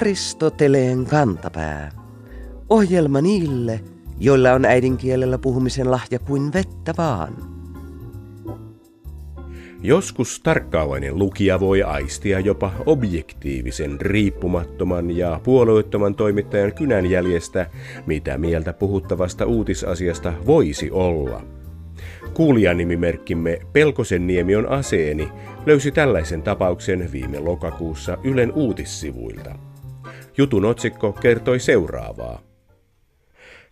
Aristoteleen kantapää. Ohjelma niille, joilla on äidinkielellä puhumisen lahja kuin vettä vaan. Joskus tarkkaavainen lukija voi aistia jopa objektiivisen, riippumattoman ja puolueettoman toimittajan kynänjäljestä, mitä mieltä puhuttavasta uutisasiasta voisi olla. Kuulijanimimerkkimme Pelkosen niemi on aseeni löysi tällaisen tapauksen viime lokakuussa Ylen uutissivuilta. Jutun otsikko kertoi seuraavaa.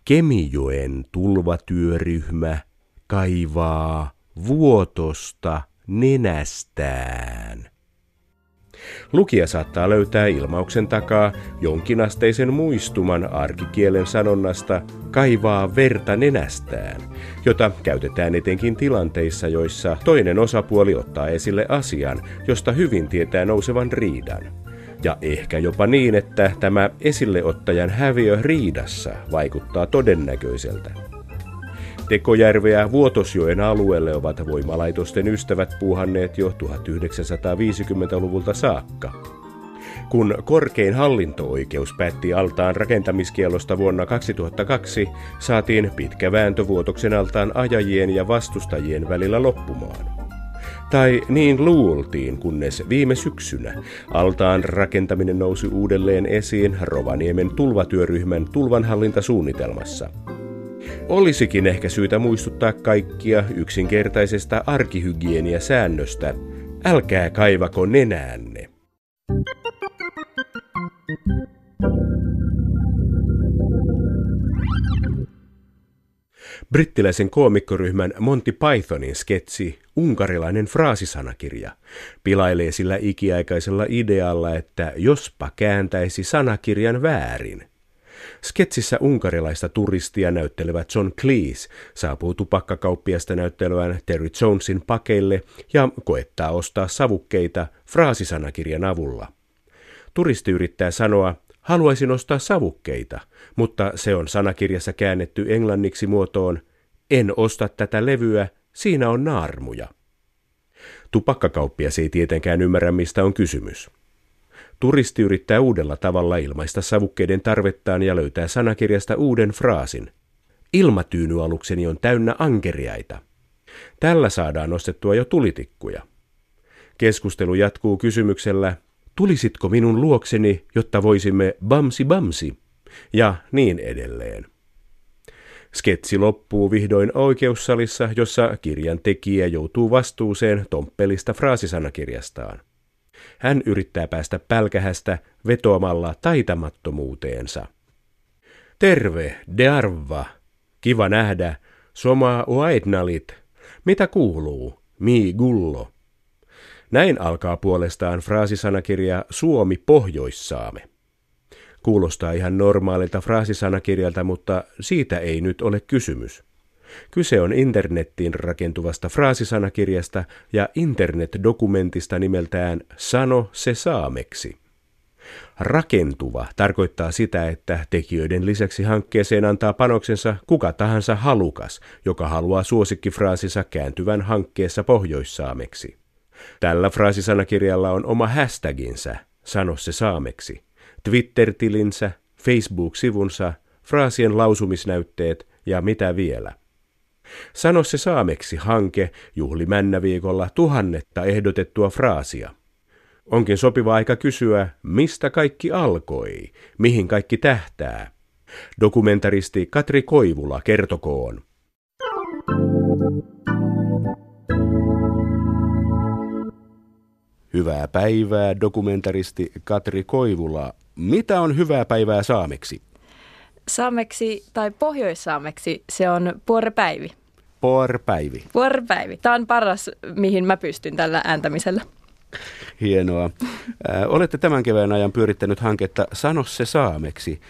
Kemijoen tulvatyöryhmä kaivaa vuotosta nenästään. Lukija saattaa löytää ilmauksen takaa jonkinasteisen muistuman arkikielen sanonnasta kaivaa verta nenästään, jota käytetään etenkin tilanteissa, joissa toinen osapuoli ottaa esille asian, josta hyvin tietää nousevan riidan. Ja ehkä jopa niin, että tämä esilleottajan häviö riidassa vaikuttaa todennäköiseltä. Tekojärveä Vuotosjoen alueelle ovat voimalaitosten ystävät puuhanneet jo 1950-luvulta saakka. Kun korkein hallinto-oikeus päätti altaan rakentamiskielosta vuonna 2002, saatiin pitkä vääntö Vuotoksen altaan ajajien ja vastustajien välillä loppumaan. Tai niin luultiin, kunnes viime syksynä altaan rakentaminen nousi uudelleen esiin Rovaniemen tulvatyöryhmän tulvanhallintasuunnitelmassa – Olisikin ehkä syytä muistuttaa kaikkia yksinkertaisesta arkihygieniasäännöstä. Älkää kaivako nenäänne. Brittiläisen koomikkoryhmän Monty Pythonin sketsi Unkarilainen fraasisanakirja pilailee sillä ikiaikaisella idealla, että jospa kääntäisi sanakirjan väärin – Sketsissä unkarilaista turistia näyttelevä John Cleese saapuu tupakkakauppiasta näyttelevän Terry Jonesin pakeille ja koettaa ostaa savukkeita fraasisanakirjan avulla. Turisti yrittää sanoa, haluaisin ostaa savukkeita, mutta se on sanakirjassa käännetty englanniksi muotoon, en osta tätä levyä, siinä on naarmuja. Tupakkakauppias ei tietenkään ymmärrä, mistä on kysymys. Turisti yrittää uudella tavalla ilmaista savukkeiden tarvettaan ja löytää sanakirjasta uuden fraasin. Ilmatyynyalukseni on täynnä ankeriaita. Tällä saadaan nostettua jo tulitikkuja. Keskustelu jatkuu kysymyksellä, tulisitko minun luokseni, jotta voisimme bamsi bamsi, ja niin edelleen. Sketsi loppuu vihdoin oikeussalissa, jossa kirjan tekijä joutuu vastuuseen tomppelista fraasisanakirjastaan. Hän yrittää päästä pälkähästä vetoamalla taitamattomuuteensa. Terve, dearva. Kiva nähdä. Soma uaitnalit. Mitä kuuluu? Mi gullo. Näin alkaa puolestaan fraasisanakirja Suomi Pohjoissaame. Kuulostaa ihan normaalilta fraasisanakirjalta, mutta siitä ei nyt ole kysymys. Kyse on internettiin rakentuvasta fraasisanakirjasta ja internetdokumentista nimeltään Sano se saameksi. Rakentuva tarkoittaa sitä, että tekijöiden lisäksi hankkeeseen antaa panoksensa kuka tahansa halukas, joka haluaa suosikkifraasissa kääntyvän hankkeessa pohjoissaameksi. Tällä fraasisanakirjalla on oma hashtaginsa, sano se saameksi, Twitter-tilinsä, Facebook-sivunsa, fraasien lausumisnäytteet ja mitä vielä. Sano se saameksi hanke juhli Männäviikolla tuhannetta ehdotettua fraasia. Onkin sopiva aika kysyä, mistä kaikki alkoi, mihin kaikki tähtää. Dokumentaristi Katri Koivula kertokoon. Hyvää päivää, dokumentaristi Katri Koivula. Mitä on hyvää päivää saameksi? Saameksi tai pohjoissaameksi se on puorepäivi. Puorepäivi. Puorepäivi. Tämä on paras, mihin mä pystyn tällä ääntämisellä. Hienoa. olette tämän kevään ajan pyörittänyt hanketta Sano se saameksi.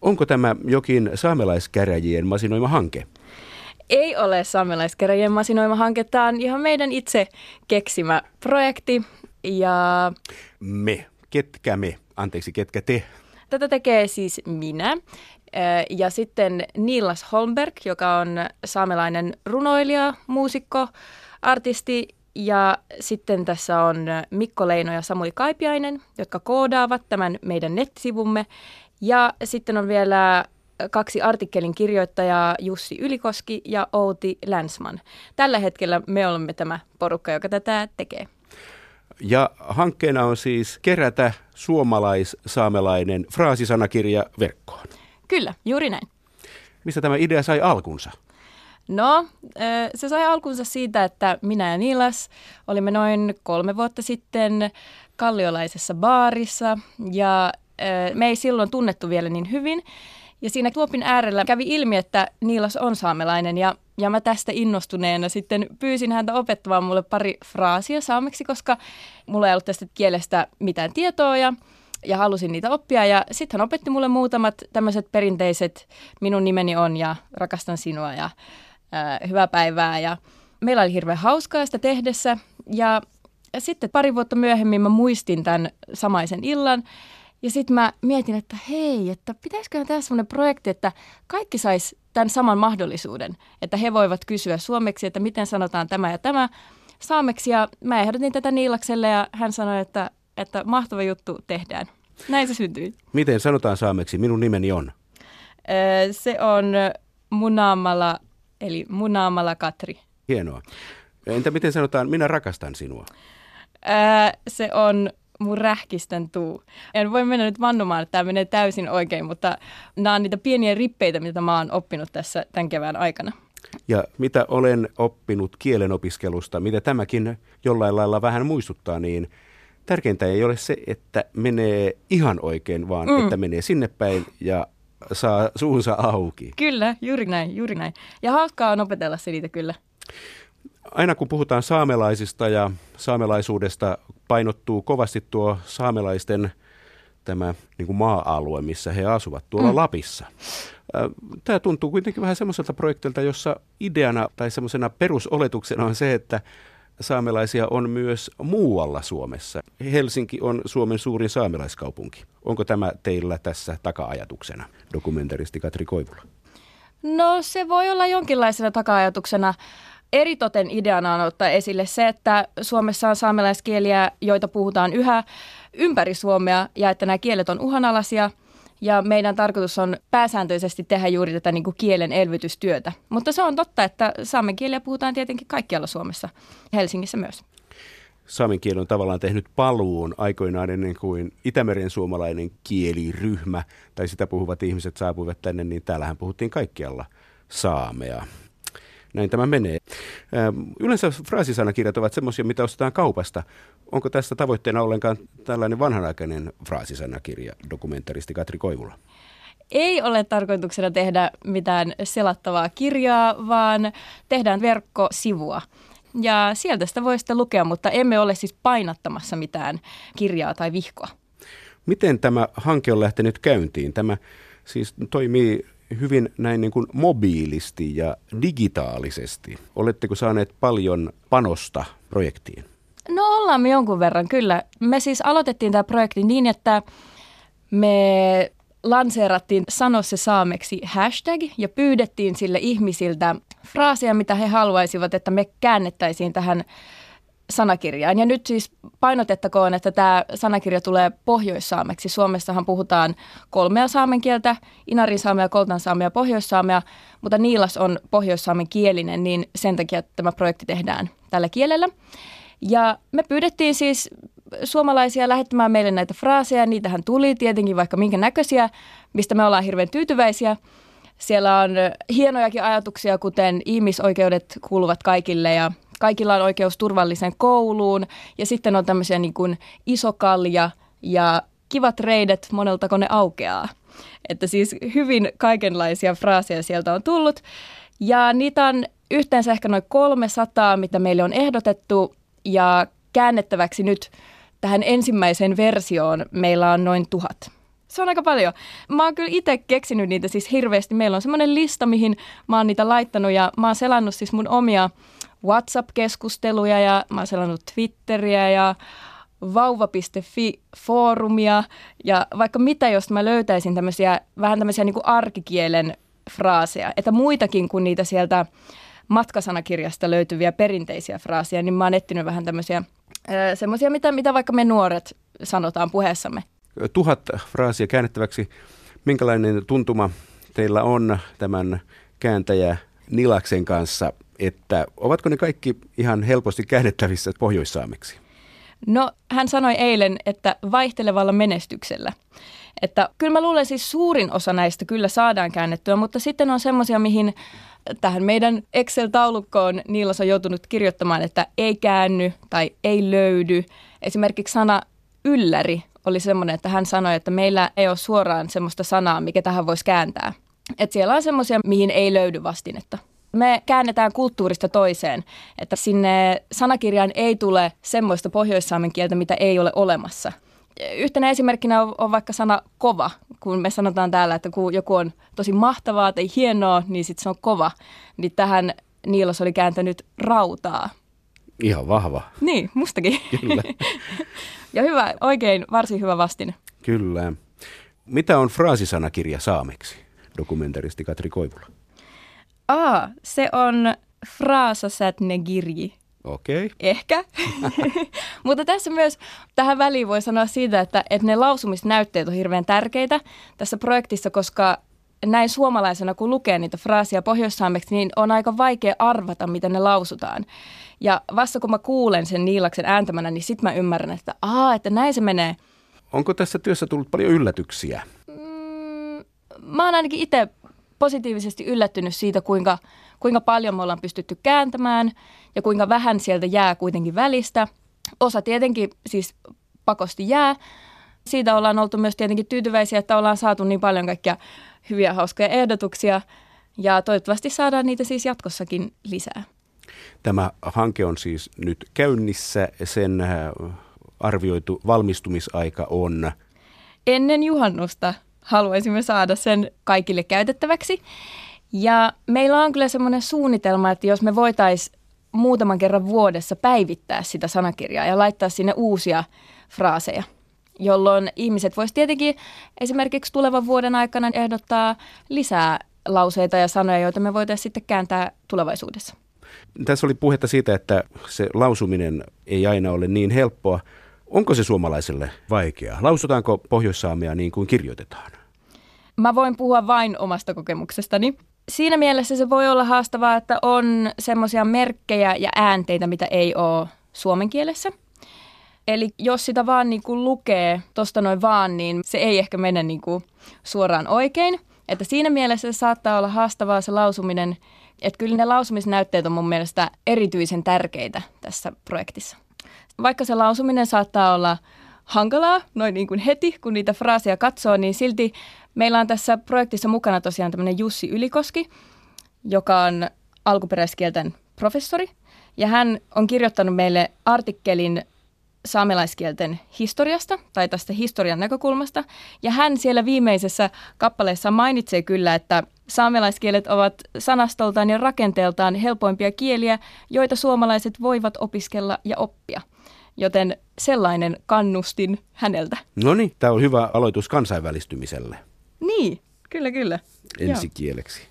Onko tämä jokin saamelaiskäräjien masinoima hanke? Ei ole saamelaiskäräjien masinoima hanke. Tämä on ihan meidän itse keksimä projekti. Ja... Me. Ketkä me? Anteeksi, ketkä te? Tätä tekee siis minä ja sitten Niilas Holmberg, joka on saamelainen runoilija, muusikko, artisti Ja sitten tässä on Mikko Leino ja Samuli Kaipiainen, jotka koodaavat tämän meidän nettisivumme. Ja sitten on vielä kaksi artikkelin kirjoittajaa, Jussi Ylikoski ja Outi Länsman. Tällä hetkellä me olemme tämä porukka, joka tätä tekee. Ja hankkeena on siis kerätä suomalais-saamelainen fraasisanakirja verkkoon. Kyllä, juuri näin. Mistä tämä idea sai alkunsa? No, se sai alkunsa siitä, että minä ja Niilas olimme noin kolme vuotta sitten kalliolaisessa baarissa ja me ei silloin tunnettu vielä niin hyvin. Ja siinä tuopin äärellä kävi ilmi, että Niilas on saamelainen ja, ja mä tästä innostuneena sitten pyysin häntä opettamaan mulle pari fraasia saameksi, koska mulla ei ollut tästä kielestä mitään tietoa ja, ja halusin niitä oppia. Ja sitten hän opetti mulle muutamat tämmöiset perinteiset minun nimeni on ja rakastan sinua ja ää, hyvää päivää. Ja meillä oli hirveän hauskaa sitä tehdessä ja sitten pari vuotta myöhemmin mä muistin tämän samaisen illan ja sitten mä mietin, että hei, että pitäisiköhän tehdä sellainen projekti, että kaikki sais tämän saman mahdollisuuden, että he voivat kysyä suomeksi, että miten sanotaan tämä ja tämä saameksi. Ja mä ehdotin tätä Niilakselle ja hän sanoi, että, että mahtava juttu tehdään. Näin se syntyi. Miten sanotaan saameksi? Minun nimeni on. se on Munaamala, eli Munaamala Katri. Hienoa. Entä miten sanotaan, minä rakastan sinua? se on mun rähkistän tuu. En voi mennä nyt vannomaan, että tämä menee täysin oikein, mutta nämä on niitä pieniä rippeitä, mitä mä oon oppinut tässä tämän kevään aikana. Ja mitä olen oppinut kielen opiskelusta, mitä tämäkin jollain lailla vähän muistuttaa, niin tärkeintä ei ole se, että menee ihan oikein, vaan mm. että menee sinne päin ja saa suunsa auki. Kyllä, juuri näin, juuri näin. Ja hauskaa on opetella se niitä kyllä aina kun puhutaan saamelaisista ja saamelaisuudesta, painottuu kovasti tuo saamelaisten tämä niin kuin maa-alue, missä he asuvat tuolla mm. Lapissa. Tämä tuntuu kuitenkin vähän semmoiselta projektilta, jossa ideana tai semmoisena perusoletuksena on se, että saamelaisia on myös muualla Suomessa. Helsinki on Suomen suurin saamelaiskaupunki. Onko tämä teillä tässä taka-ajatuksena, dokumentaristi Katri Koivula? No se voi olla jonkinlaisena taka-ajatuksena. Eritoten ideana on ottaa esille se, että Suomessa on saamelaiskieliä, joita puhutaan yhä ympäri Suomea ja että nämä kielet on uhanalaisia. Ja meidän tarkoitus on pääsääntöisesti tehdä juuri tätä niin kuin kielen elvytystyötä. Mutta se on totta, että saamen kieliä puhutaan tietenkin kaikkialla Suomessa, Helsingissä myös. Saamen kieli on tavallaan tehnyt paluun aikoinaan ennen kuin Itämeren suomalainen kieliryhmä tai sitä puhuvat ihmiset saapuivat tänne, niin täällähän puhuttiin kaikkialla saamea näin tämä menee. Yleensä fraasisanakirjat ovat semmoisia, mitä ostetaan kaupasta. Onko tässä tavoitteena ollenkaan tällainen vanhanaikainen fraasisanakirja, dokumentaristi Katri Koivula? Ei ole tarkoituksena tehdä mitään selattavaa kirjaa, vaan tehdään verkkosivua. Ja sieltä sitä voi sitten lukea, mutta emme ole siis painattamassa mitään kirjaa tai vihkoa. Miten tämä hanke on lähtenyt käyntiin? Tämä siis toimii hyvin näin niin kuin mobiilisti ja digitaalisesti. Oletteko saaneet paljon panosta projektiin? No ollaan me jonkun verran, kyllä. Me siis aloitettiin tämä projekti niin, että me lanseerattiin Sano se saameksi hashtag ja pyydettiin sille ihmisiltä fraaseja, mitä he haluaisivat, että me käännettäisiin tähän sanakirjaan. Ja nyt siis painotettakoon, että tämä sanakirja tulee pohjoissaameksi. Suomessahan puhutaan kolmea saamen kieltä, inarin saamea, koltan saamea ja pohjoissaamea, mutta Niilas on pohjoissaamen kielinen, niin sen takia tämä projekti tehdään tällä kielellä. Ja me pyydettiin siis suomalaisia lähettämään meille näitä fraaseja, niitähän tuli tietenkin vaikka minkä näköisiä, mistä me ollaan hirveän tyytyväisiä. Siellä on hienojakin ajatuksia, kuten ihmisoikeudet kuuluvat kaikille ja kaikilla on oikeus turvalliseen kouluun ja sitten on tämmöisiä niin kuin iso kalja ja kivat reidet, moneltako ne aukeaa. Että siis hyvin kaikenlaisia fraaseja sieltä on tullut ja niitä on yhteensä ehkä noin 300, mitä meille on ehdotettu ja käännettäväksi nyt tähän ensimmäiseen versioon meillä on noin tuhat. Se on aika paljon. Mä oon kyllä itse keksinyt niitä siis hirveästi. Meillä on semmoinen lista, mihin mä oon niitä laittanut ja mä oon selannut siis mun omia WhatsApp-keskusteluja ja mä oon selannut Twitteriä ja vauva.fi-foorumia ja vaikka mitä, jos mä löytäisin tämmöisiä, vähän tämmöisiä niin arkikielen fraaseja, että muitakin kuin niitä sieltä matkasanakirjasta löytyviä perinteisiä fraaseja, niin mä oon etsinyt vähän tämmöisiä semmoisia, mitä, mitä vaikka me nuoret sanotaan puheessamme. Tuhat fraasia käännettäväksi. Minkälainen tuntuma teillä on tämän kääntäjä Nilaksen kanssa, että ovatko ne kaikki ihan helposti käännettävissä pohjoissaameksi? No, hän sanoi eilen, että vaihtelevalla menestyksellä. Että kyllä mä luulen siis suurin osa näistä kyllä saadaan käännettyä, mutta sitten on semmoisia, mihin tähän meidän Excel-taulukkoon Niilas on joutunut kirjoittamaan, että ei käänny tai ei löydy. Esimerkiksi sana ylläri oli semmoinen, että hän sanoi, että meillä ei ole suoraan semmoista sanaa, mikä tähän voisi kääntää. Että siellä on semmoisia, mihin ei löydy vastinetta. Me käännetään kulttuurista toiseen, että sinne sanakirjaan ei tule semmoista pohjoissaamen kieltä, mitä ei ole olemassa – yhtenä esimerkkinä on, on vaikka sana kova, kun me sanotaan täällä, että kun joku on tosi mahtavaa tai hienoa, niin sitten se on kova. Niin tähän Niilos oli kääntänyt rautaa. Ihan vahva. Niin, mustakin. Kyllä. ja hyvä, oikein varsin hyvä vastine. Kyllä. Mitä on fraasisanakirja saameksi, dokumentaristi Katri Koivula? Aa, se on fraasasatnegirji. Okei. Okay. Ehkä. Mutta tässä myös tähän väliin voi sanoa siitä, että, että ne lausumisnäytteet on hirveän tärkeitä tässä projektissa, koska näin suomalaisena, kun lukee niitä fraasia pohjoissaameksi, niin on aika vaikea arvata, miten ne lausutaan. Ja vasta kun mä kuulen sen Niilaksen ääntämänä, niin sitten mä ymmärrän, että aa, että näin se menee. Onko tässä työssä tullut paljon yllätyksiä? Mm, mä oon ainakin itse positiivisesti yllättynyt siitä, kuinka, kuinka paljon me ollaan pystytty kääntämään ja kuinka vähän sieltä jää kuitenkin välistä. Osa tietenkin siis pakosti jää. Siitä ollaan oltu myös tietenkin tyytyväisiä, että ollaan saatu niin paljon kaikkia hyviä hauskoja ehdotuksia ja toivottavasti saadaan niitä siis jatkossakin lisää. Tämä hanke on siis nyt käynnissä. Sen äh, arvioitu valmistumisaika on ennen juhannusta haluaisimme saada sen kaikille käytettäväksi. Ja meillä on kyllä semmoinen suunnitelma, että jos me voitaisiin muutaman kerran vuodessa päivittää sitä sanakirjaa ja laittaa sinne uusia fraaseja, jolloin ihmiset voisivat tietenkin esimerkiksi tulevan vuoden aikana ehdottaa lisää lauseita ja sanoja, joita me voitaisiin sitten kääntää tulevaisuudessa. Tässä oli puhetta siitä, että se lausuminen ei aina ole niin helppoa. Onko se suomalaiselle vaikeaa? Lausutaanko pohjoissaamia niin kuin kirjoitetaan? Mä voin puhua vain omasta kokemuksestani. Siinä mielessä se voi olla haastavaa, että on semmoisia merkkejä ja äänteitä, mitä ei ole suomen kielessä. Eli jos sitä vaan niin kuin lukee tuosta noin vaan, niin se ei ehkä mene niin kuin suoraan oikein. Että siinä mielessä se saattaa olla haastavaa se lausuminen. Että kyllä ne lausumisnäytteet on mun mielestä erityisen tärkeitä tässä projektissa. Vaikka se lausuminen saattaa olla hankalaa noin niin kuin heti, kun niitä fraaseja katsoo, niin silti meillä on tässä projektissa mukana tosiaan tämmöinen Jussi Ylikoski, joka on alkuperäiskielten professori. Ja hän on kirjoittanut meille artikkelin saamelaiskielten historiasta tai tästä historian näkökulmasta. Ja hän siellä viimeisessä kappaleessa mainitsee kyllä, että saamelaiskielet ovat sanastoltaan ja rakenteeltaan helpoimpia kieliä, joita suomalaiset voivat opiskella ja oppia – joten sellainen kannustin häneltä. No niin, tämä on hyvä aloitus kansainvälistymiselle. Niin, kyllä kyllä. Ensikieleksi.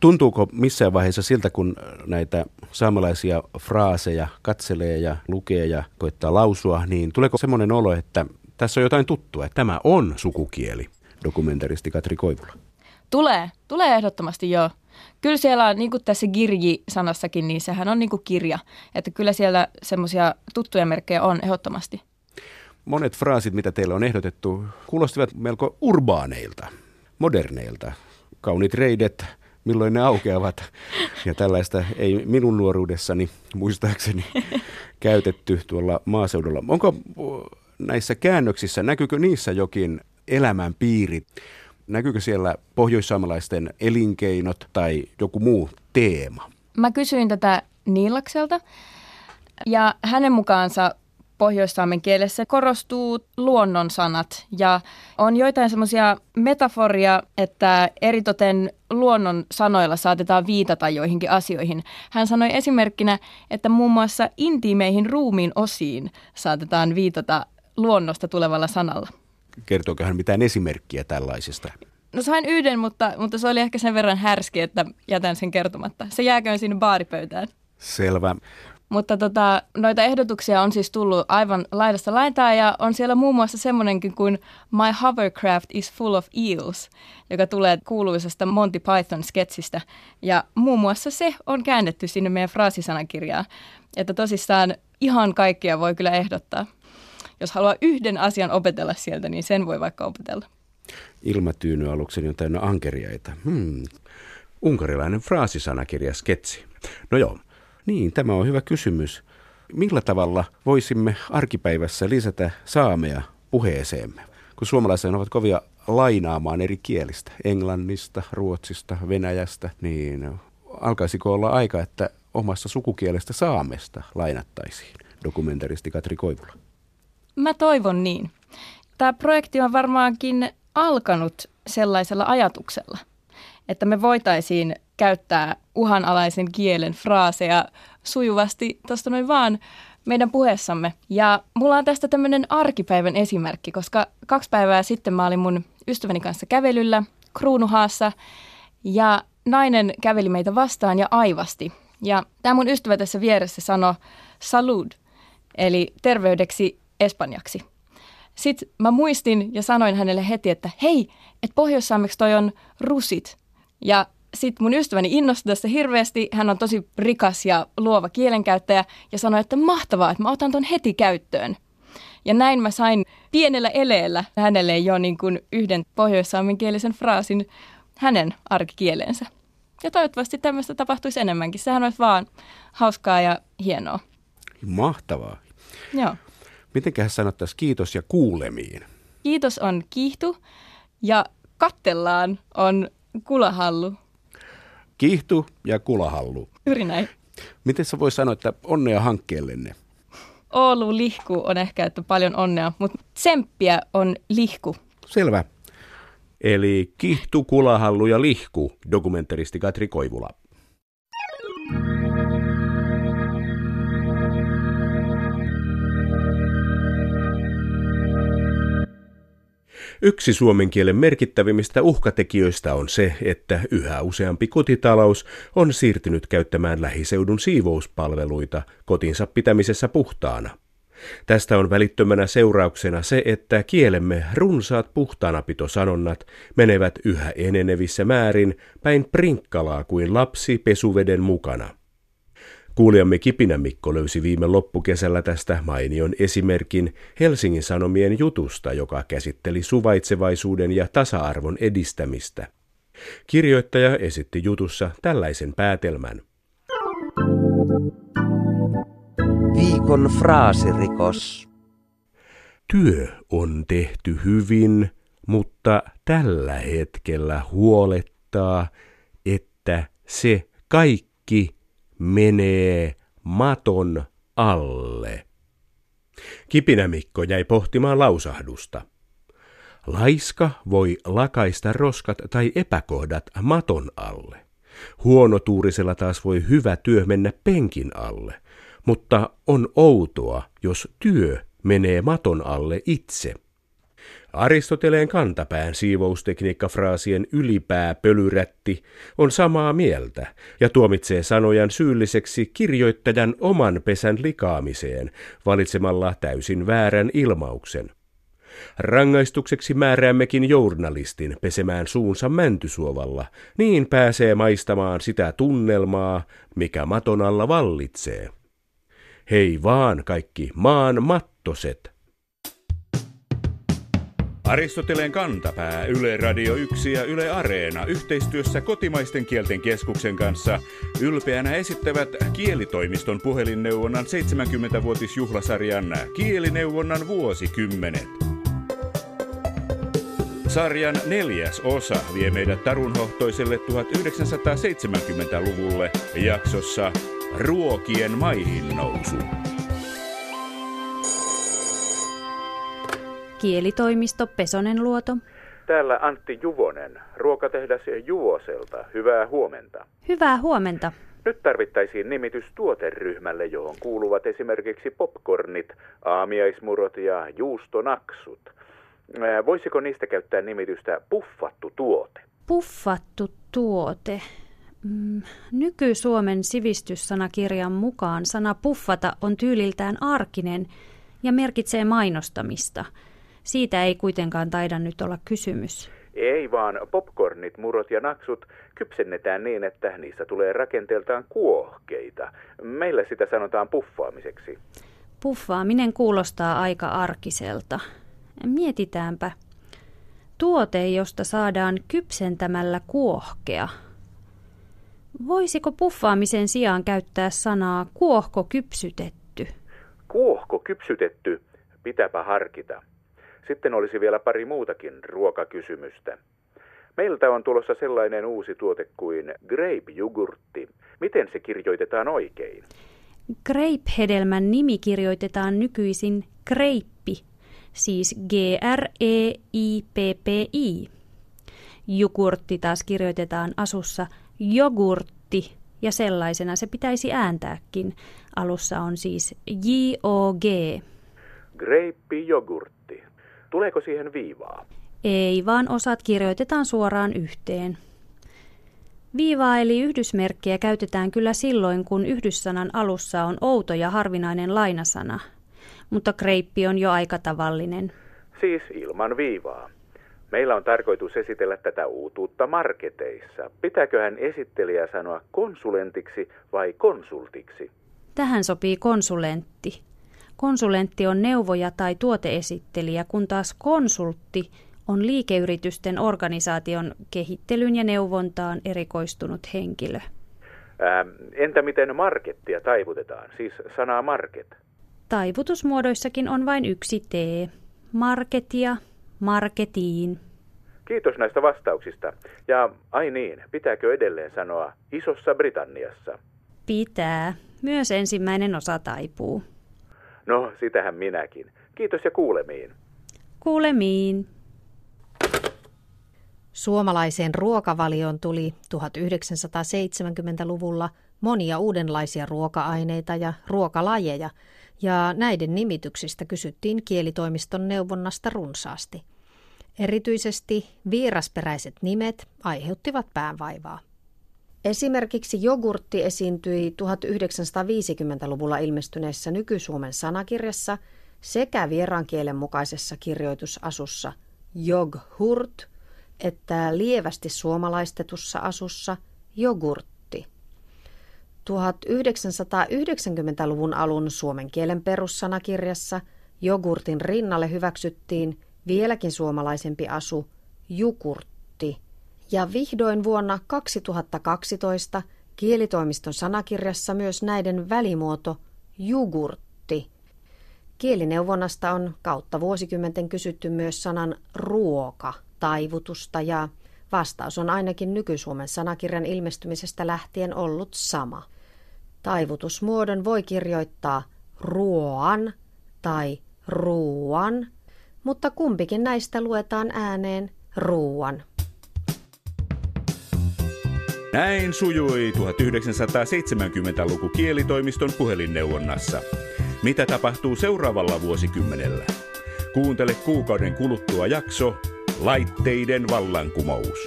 Tuntuuko missään vaiheessa siltä, kun näitä saamelaisia fraaseja katselee ja lukee ja koittaa lausua, niin tuleeko semmoinen olo, että tässä on jotain tuttua, että tämä on sukukieli, dokumentaristi Katri Koivula? Tulee, tulee ehdottomasti joo. Kyllä siellä on, niin kuin tässä girji-sanassakin, niin sehän on niin kuin kirja. Että kyllä siellä semmoisia tuttuja merkkejä on ehdottomasti. Monet fraasit, mitä teille on ehdotettu, kuulostivat melko urbaaneilta, moderneilta. Kaunit reidet, milloin ne aukeavat. Ja tällaista ei minun nuoruudessani muistaakseni käytetty tuolla maaseudulla. Onko näissä käännöksissä, näkyykö niissä jokin elämänpiiri? Näkyykö siellä pohjoissaamalaisten elinkeinot tai joku muu teema? Mä kysyin tätä Niilakselta ja hänen mukaansa pohjoissaamen kielessä korostuu luonnon sanat ja on joitain semmoisia metaforia, että eritoten luonnon sanoilla saatetaan viitata joihinkin asioihin. Hän sanoi esimerkkinä, että muun muassa intiimeihin ruumiin osiin saatetaan viitata luonnosta tulevalla sanalla. Kertooko hän mitään esimerkkiä tällaisesta? No sain yhden, mutta, mutta se oli ehkä sen verran härski, että jätän sen kertomatta. Se jääköön sinne baaripöytään. Selvä. Mutta tota, noita ehdotuksia on siis tullut aivan laidasta laitaa ja on siellä muun muassa semmoinenkin kuin My hovercraft is full of eels, joka tulee kuuluisesta Monty Python-sketsistä. Ja muun muassa se on käännetty sinne meidän fraasisanakirjaan. Että tosissaan ihan kaikkia voi kyllä ehdottaa. Jos haluaa yhden asian opetella sieltä, niin sen voi vaikka opetella. Ilmatyyny-alukseni on täynnä ankeriaita. Hmm. Unkarilainen fraasisanakirja sketsi. No joo, niin tämä on hyvä kysymys. Millä tavalla voisimme arkipäivässä lisätä saamea puheeseemme? Kun suomalaiset ovat kovia lainaamaan eri kielistä, englannista, ruotsista, venäjästä, niin alkaisiko olla aika, että omasta sukukielestä saamesta lainattaisiin? Dokumentaristi Katri Koivula. Mä toivon niin. Tämä projekti on varmaankin alkanut sellaisella ajatuksella, että me voitaisiin käyttää uhanalaisen kielen fraaseja sujuvasti tuosta noin vaan meidän puheessamme. Ja mulla on tästä tämmöinen arkipäivän esimerkki, koska kaksi päivää sitten mä olin mun ystäväni kanssa kävelyllä Kruunuhaassa ja nainen käveli meitä vastaan ja aivasti. Ja tämä mun ystävä tässä vieressä sanoi salud, eli terveydeksi espanjaksi. Sitten mä muistin ja sanoin hänelle heti, että hei, että pohjois toi on rusit. Ja sitten mun ystäväni innostui tästä hirveästi. Hän on tosi rikas ja luova kielenkäyttäjä ja sanoi, että mahtavaa, että mä otan ton heti käyttöön. Ja näin mä sain pienellä eleellä hänelle jo niin kuin yhden kielisen fraasin hänen arkikieleensä. Ja toivottavasti tämmöistä tapahtuisi enemmänkin. Sehän olisi vaan hauskaa ja hienoa. Mahtavaa. Joo. Mitenköhän sanottaisiin kiitos ja kuulemiin? Kiitos on kiihtu ja kattellaan on kulahallu. Kihtu ja kulahallu. Juuri näin. Miten sä voi sanoa, että onnea hankkeellenne? Oulu lihku on ehkä, että paljon onnea, mutta tsemppiä on lihku. Selvä. Eli kihtu, kulahallu ja lihku, dokumentaristi Katri Koivula. Yksi suomen kielen merkittävimmistä uhkatekijöistä on se, että yhä useampi kotitalous on siirtynyt käyttämään lähiseudun siivouspalveluita kotinsa pitämisessä puhtaana. Tästä on välittömänä seurauksena se, että kielemme runsaat puhtaanapitosanonnat menevät yhä enenevissä määrin päin prinkkalaa kuin lapsi pesuveden mukana – Kuulijamme Kipinä Mikko löysi viime loppukesällä tästä mainion esimerkin Helsingin Sanomien jutusta, joka käsitteli suvaitsevaisuuden ja tasa-arvon edistämistä. Kirjoittaja esitti jutussa tällaisen päätelmän. Viikon fraasirikos. Työ on tehty hyvin, mutta tällä hetkellä huolettaa, että se kaikki menee maton alle. Kipinämikko jäi pohtimaan lausahdusta. Laiska voi lakaista roskat tai epäkohdat maton alle. Huonotuurisella taas voi hyvä työ mennä penkin alle, mutta on outoa, jos työ menee maton alle itse. Aristoteleen kantapään siivoustekniikkafraasien ylipää pölyrätti on samaa mieltä ja tuomitsee sanojan syylliseksi kirjoittajan oman pesän likaamiseen valitsemalla täysin väärän ilmauksen. Rangaistukseksi määräämmekin journalistin pesemään suunsa mäntysuovalla, niin pääsee maistamaan sitä tunnelmaa, mikä maton alla vallitsee. Hei vaan kaikki maan mattoset! Aristoteleen kantapää, Yle Radio 1 ja Yle Areena yhteistyössä kotimaisten kielten keskuksen kanssa ylpeänä esittävät Kielitoimiston puhelinneuvonnan 70-vuotisjuhlasarjan Kielineuvonnan vuosikymmenet. Sarjan neljäs osa vie meidät tarunhohtoiselle 1970-luvulle jaksossa Ruokien maihin nousu. Kielitoimisto Pesonen Luoto. Täällä Antti Juvonen, ruokatehdas Juvoselta. Hyvää huomenta. Hyvää huomenta. Nyt tarvittaisiin nimitys tuoteryhmälle, johon kuuluvat esimerkiksi popcornit, aamiaismurot ja juustonaksut. Voisiko niistä käyttää nimitystä puffattu tuote? Puffattu tuote. Mm, Nyky-Suomen sivistyssanakirjan mukaan sana puffata on tyyliltään arkinen ja merkitsee mainostamista. Siitä ei kuitenkaan taida nyt olla kysymys. Ei vaan popcornit, murot ja naksut kypsennetään niin, että niissä tulee rakenteeltaan kuohkeita. Meillä sitä sanotaan puffaamiseksi. Puffaaminen kuulostaa aika arkiselta. Mietitäänpä. Tuote, josta saadaan kypsentämällä kuohkea. Voisiko puffaamisen sijaan käyttää sanaa kuohko kypsytetty? Kuohko kypsytetty? Pitäpä harkita. Sitten olisi vielä pari muutakin ruokakysymystä. Meiltä on tulossa sellainen uusi tuote kuin grape-jogurtti. Miten se kirjoitetaan oikein? Grape-hedelmän nimi kirjoitetaan nykyisin greippi, siis G-R-E-I-P-P-I. Jogurtti taas kirjoitetaan asussa jogurtti, ja sellaisena se pitäisi ääntääkin. Alussa on siis J-O-G. Grape-jogurtti. Tuleeko siihen viivaa? Ei, vaan osat kirjoitetaan suoraan yhteen. Viivaa eli yhdysmerkkiä käytetään kyllä silloin, kun yhdyssanan alussa on outo ja harvinainen lainasana. Mutta kreippi on jo aika tavallinen. Siis ilman viivaa. Meillä on tarkoitus esitellä tätä uutuutta marketeissa. Pitääköhän esittelijä sanoa konsulentiksi vai konsultiksi? Tähän sopii konsulentti. Konsulentti on neuvoja tai tuoteesittelijä, kun taas konsultti on liikeyritysten organisaation kehittelyyn ja neuvontaan erikoistunut henkilö. Ää, entä miten markettia taivutetaan, siis sanaa market? Taivutusmuodoissakin on vain yksi T. Marketia, marketiin. Kiitos näistä vastauksista. Ja ai niin, pitääkö edelleen sanoa Isossa Britanniassa? Pitää. Myös ensimmäinen osa taipuu. No, sitähän minäkin. Kiitos ja kuulemiin. Kuulemiin. Suomalaiseen ruokavalioon tuli 1970-luvulla monia uudenlaisia ruoka-aineita ja ruokalajeja, ja näiden nimityksistä kysyttiin kielitoimiston neuvonnasta runsaasti. Erityisesti vierasperäiset nimet aiheuttivat päänvaivaa. Esimerkiksi jogurtti esiintyi 1950-luvulla ilmestyneessä nyky-Suomen sanakirjassa sekä vieraankielen mukaisessa kirjoitusasussa joghurt että lievästi suomalaistetussa asussa jogurtti. 1990-luvun alun suomen kielen perussanakirjassa jogurtin rinnalle hyväksyttiin vieläkin suomalaisempi asu jukurtti. Ja vihdoin vuonna 2012 kielitoimiston sanakirjassa myös näiden välimuoto jugurtti. Kielineuvonnasta on kautta vuosikymmenten kysytty myös sanan ruoka taivutusta ja vastaus on ainakin nyky-Suomen sanakirjan ilmestymisestä lähtien ollut sama. Taivutusmuodon voi kirjoittaa ruoan tai ruuan, mutta kumpikin näistä luetaan ääneen ruuan. Näin sujui 1970-luku kielitoimiston puhelinneuvonnassa. Mitä tapahtuu seuraavalla vuosikymmenellä? Kuuntele kuukauden kuluttua jakso Laitteiden vallankumous.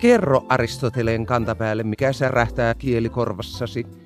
Kerro Aristoteleen kantapäälle, mikä särähtää kielikorvassasi.